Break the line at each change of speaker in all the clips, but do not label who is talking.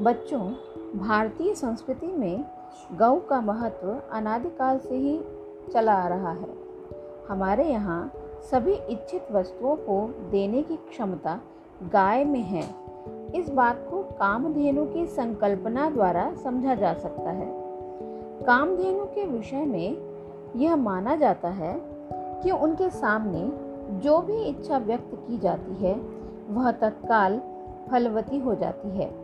बच्चों, भारतीय संस्कृति में गौ का महत्व अनादिकाल से ही चला आ रहा है। हमारे यहाँ सभी इच्छित वस्तुओं को देने की क्षमता गाय में है। इस बात को कामधेनु की संकल्पना द्वारा समझा जा सकता है। कामधेनु के विषय में यह माना जाता है कि उनके सामने जो भी इच्छा व्यक्त की जाती है, वह तत्काल फलवती हो जाती है।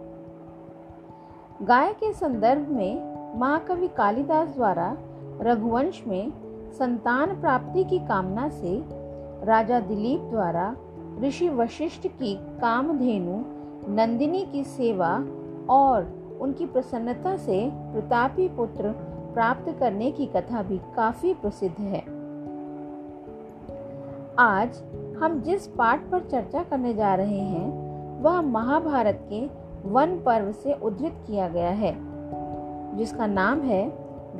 गाय के संदर्भ में महाकवि कालिदास द्वारा रघुवंश में संतान प्राप्ति की कामना से राजा दिलीप द्वारा ऋषि वशिष्ठ की कामधेनु, नंदिनी की सेवा और उनकी प्रसन्नता से प्रतापी पुत्र प्राप्त करने की कथा भी काफ़ी प्रसिद्ध है। आज हम जिस पाठ पर चर्चा करने जा रहे हैं, वह महाभारत के वन पर्व से उद्धृत किया गया है, जिसका नाम है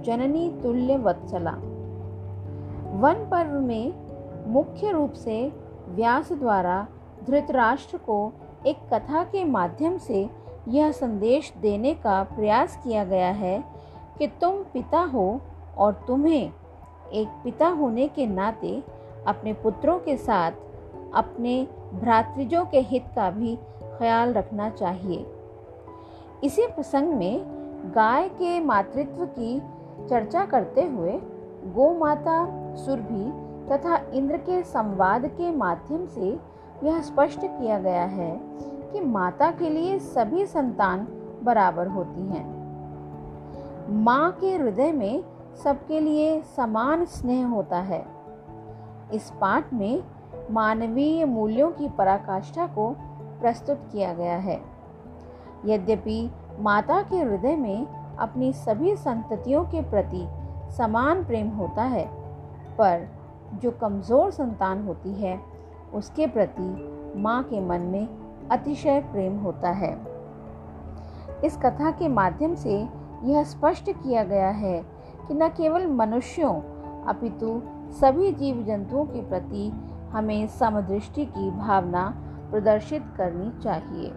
जननी तुल्य वत्सला। वन पर्व में मुख्य रूप से व्यास द्वारा धृतराष्ट्र को एक कथा के माध्यम से यह संदेश देने का प्रयास किया गया है कि तुम पिता हो और तुम्हें एक पिता होने के नाते अपने पुत्रों के साथ, अपने भ्रातृजों के हित का भी ख्याल रखना चाहिए। इसी प्रसंग में गाय के मातृत्व की चर्चा करते हुए गौ माता सुरभि तथा इंद्र के संवाद के माध्यम से यह स्पष्ट किया गया है कि माता के लिए सभी संतान बराबर होती हैं। माँ के हृदय में सबके लिए समान स्नेह होता है। इस पाठ में मानवीय मूल्यों की पराकाष्ठा को प्रस्तुत किया गया है। यद्यपि माता के हृदय में अपनी सभी संततियों के प्रति समान प्रेम होता है, पर जो कमज़ोर संतान होती है, उसके प्रति माँ के मन में अतिशय प्रेम होता है। इस कथा के माध्यम से यह स्पष्ट किया गया है कि न केवल मनुष्यों, अपितु सभी जीव जंतुओं के प्रति हमें समदृष्टि की भावना प्रदर्शित करनी चाहिए।